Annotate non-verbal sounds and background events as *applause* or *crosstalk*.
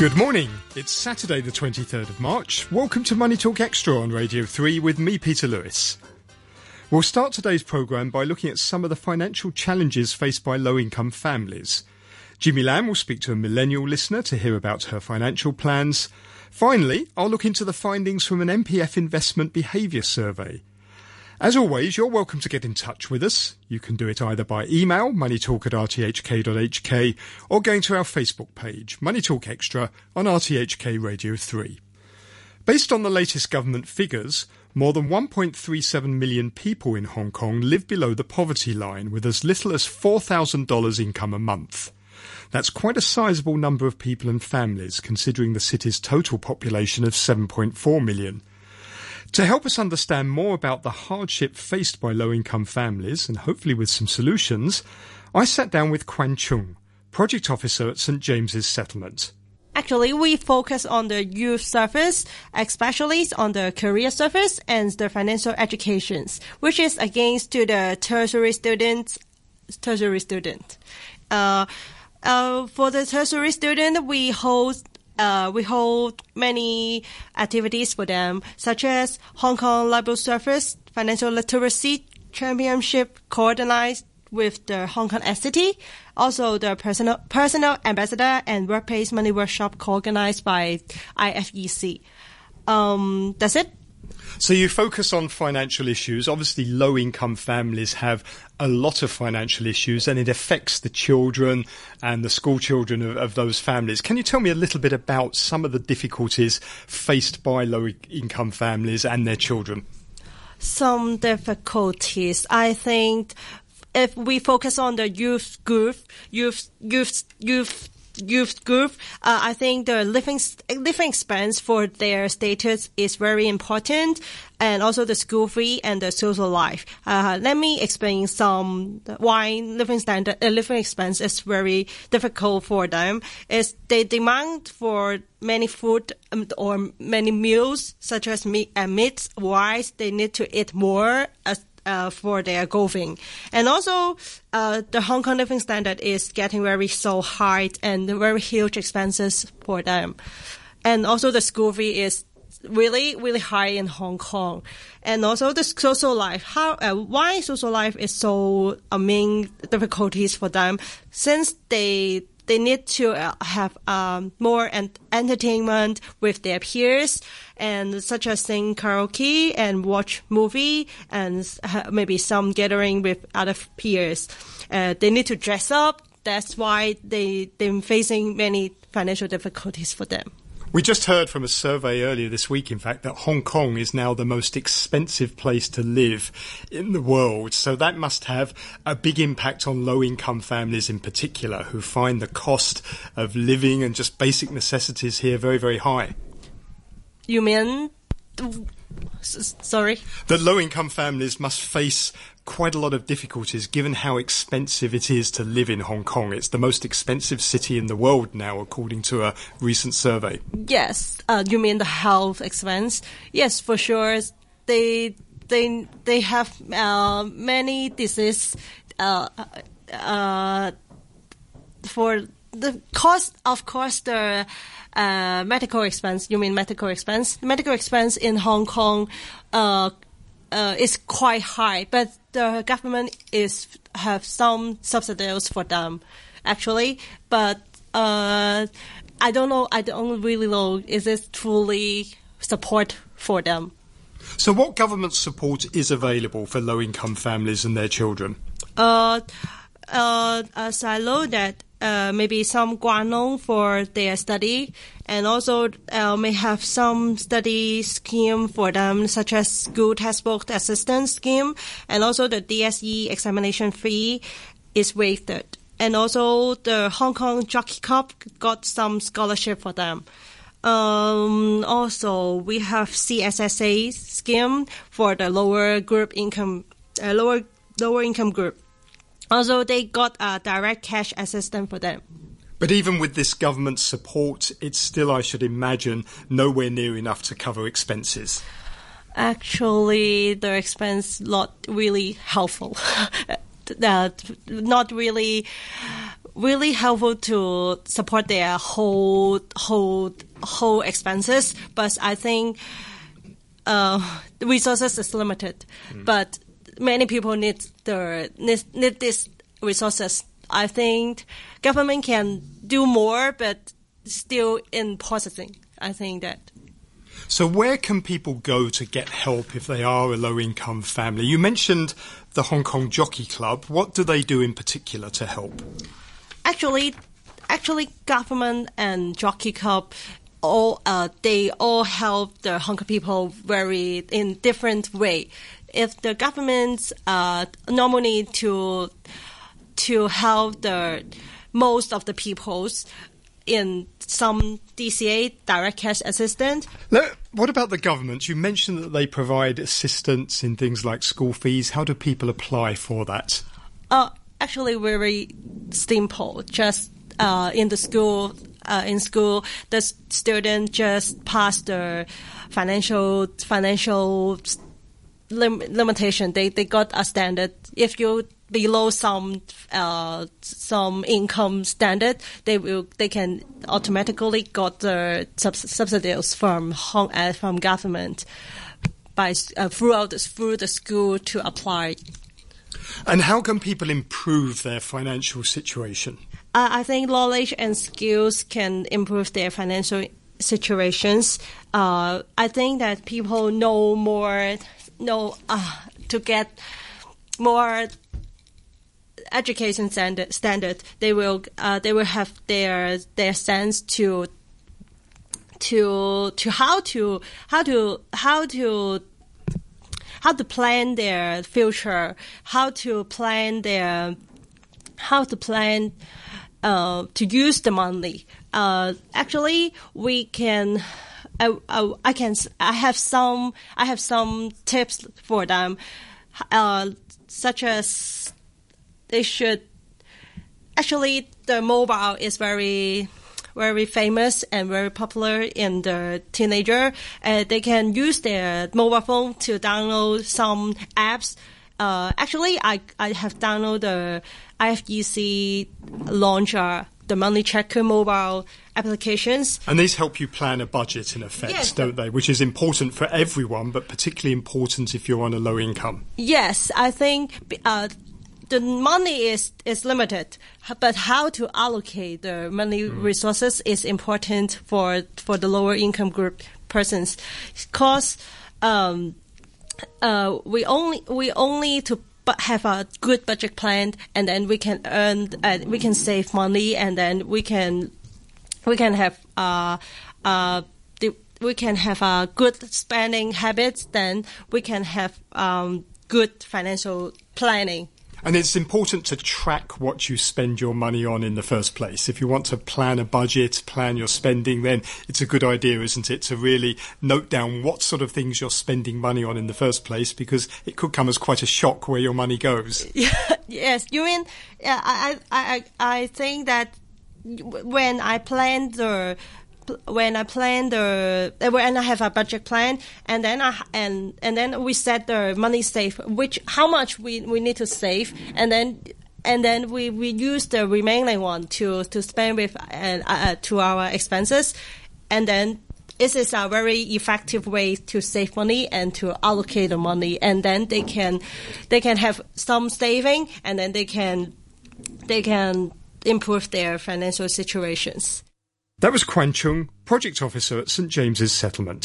Good morning. It's Saturday, the 23rd of March. Welcome to Money Talk Extra on Radio 3 with me, Peter Lewis. We'll start today's programme by looking at some of the financial challenges faced by low income families. Jimmy Lamb will speak to a millennial listener to hear about her financial plans. Finally, I'll look into the findings from an MPF investment behaviour survey. As always, you're welcome to get in touch with us. You can do it either by email, moneytalk at rthk.hk, or going to our Facebook page, Money Talk Extra, on RTHK Radio 3. Based on the latest government figures, more than 1.37 million people in Hong Kong live below the poverty line with as little as $4,000 income a month. That's quite a sizable number of people and families, considering the city's total population of 7.4 million. To help us understand more about the hardship faced by low income families and hopefully with some solutions, I sat down with Quan Chung, Project Officer at St James's Settlement. Actually, we focus on the youth service, especially on the career service and the financial educations, which is against to the tertiary students, tertiary student. Uh, uh, for the tertiary student, we hold uh, we hold many activities for them, such as Hong Kong Library Service Financial Literacy Championship coordinated with the Hong Kong SCT, also the personal personal ambassador and workplace money workshop co-organized by IFEC. Um, that's it. So you focus on financial issues. Obviously, low income families have a lot of financial issues and it affects the children and the school children of, of, those families. Can you tell me a little bit about some of the difficulties faced by low income families and their children? Some difficulties. I think if we focus on the youth group, youth, youth, youth youth group, uh, I think the living living expense for their status is very important, and also the school fee and the social life. Uh, let me explain some why living standard uh, living expense is very difficult for them. Is they demand for many food um, or many meals such as meat and meat, rice. They need to eat more as uh, for their golfing. And also, uh, the Hong Kong living standard is getting very so high and very huge expenses for them. And also the school fee is really, really high in Hong Kong. And also the social life. How, uh, why social life is so, a main difficulties for them since they, they need to uh, have um, more entertainment with their peers and such as sing karaoke and watch movie and maybe some gathering with other peers. Uh, they need to dress up. That's why they they're facing many financial difficulties for them. We just heard from a survey earlier this week, in fact, that Hong Kong is now the most expensive place to live in the world. So that must have a big impact on low income families in particular, who find the cost of living and just basic necessities here very, very high. You mean sorry. That low income families must face quite a lot of difficulties given how expensive it is to live in Hong Kong. It's the most expensive city in the world now, according to a recent survey. Yes, uh, you mean the health expense? Yes, for sure. They they they have uh, many diseases. Uh, uh for the cost, of course, the uh, medical expense. You mean medical expense? Medical expense in Hong Kong uh, uh, is quite high, but the government is have some subsidies for them, actually. But uh, I don't know. I don't really know. Is this truly support for them? So, what government support is available for low-income families and their children? Uh, uh, as I know that uh, maybe some Guangdong for their study, and also uh, may have some study scheme for them, such as school textbook assistance scheme, and also the DSE examination fee is waived. And also the Hong Kong Jockey Club got some scholarship for them. Um, also, we have CSSA scheme for the lower group income, uh, lower lower income group. Also, they got a direct cash assistance for them. But even with this government support, it's still, I should imagine, nowhere near enough to cover expenses. Actually, the expense not really helpful. *laughs* uh, not really really helpful to support their whole whole whole expenses. But I think uh, resources is limited. Mm. But many people need the need, need these resources. I think government can do more, but still in processing. I think that. So, where can people go to get help if they are a low income family? You mentioned the Hong Kong Jockey Club. What do they do in particular to help? Actually, actually, government and Jockey Club all uh, they all help the Hong Kong people very in different way. If the government uh, normally to to help the most of the peoples in some DCA direct cash assistance. Now, what about the government? You mentioned that they provide assistance in things like school fees. How do people apply for that? Uh, actually, very simple. Just uh, in the school, uh, in school, the student just pass the financial financial lim- limitation. They they got a standard. If you below some uh, some income standard, they will they can automatically got the sub- subsidies from home, uh, from government by uh, throughout the, through the school to apply. And how can people improve their financial situation? Uh, I think knowledge and skills can improve their financial situations. Uh, I think that people know more, know uh, to get more education standard, standard they will uh, they will have their their sense to to to how to how to how to how to plan their future, how to plan their how to plan uh, to use the money. Uh, actually, we can. I, I, I, can. I have some. I have some tips for them, uh, such as they should actually the mobile is very very famous and very popular in the teenager. Uh, they can use their mobile phone to download some apps. Uh, actually, I, I have downloaded the IFEC launcher, the Money Tracker mobile applications. And these help you plan a budget in effect, yes, don't they? Which is important for everyone, but particularly important if you're on a low income. Yes, I think uh, the money is, is limited, but how to allocate the money mm. resources is important for for the lower income group persons, because um, uh, we only we only to have a good budget plan, and then we can earn, uh, we can save money, and then we can we can have uh, uh, we can have a good spending habits. Then we can have um, good financial planning. And it's important to track what you spend your money on in the first place. If you want to plan a budget, plan your spending, then it's a good idea, isn't it, to really note down what sort of things you're spending money on in the first place, because it could come as quite a shock where your money goes. *laughs* yes, you mean, I, I, I, I think that when I plan the when I plan the when I have a budget plan, and then I and and then we set the money save, which how much we, we need to save, and then and then we, we use the remaining one to to spend with and uh, uh, to our expenses, and then this is a very effective way to save money and to allocate the money, and then they can they can have some saving, and then they can they can improve their financial situations. That was Quan Chung, Project Officer at St James's Settlement.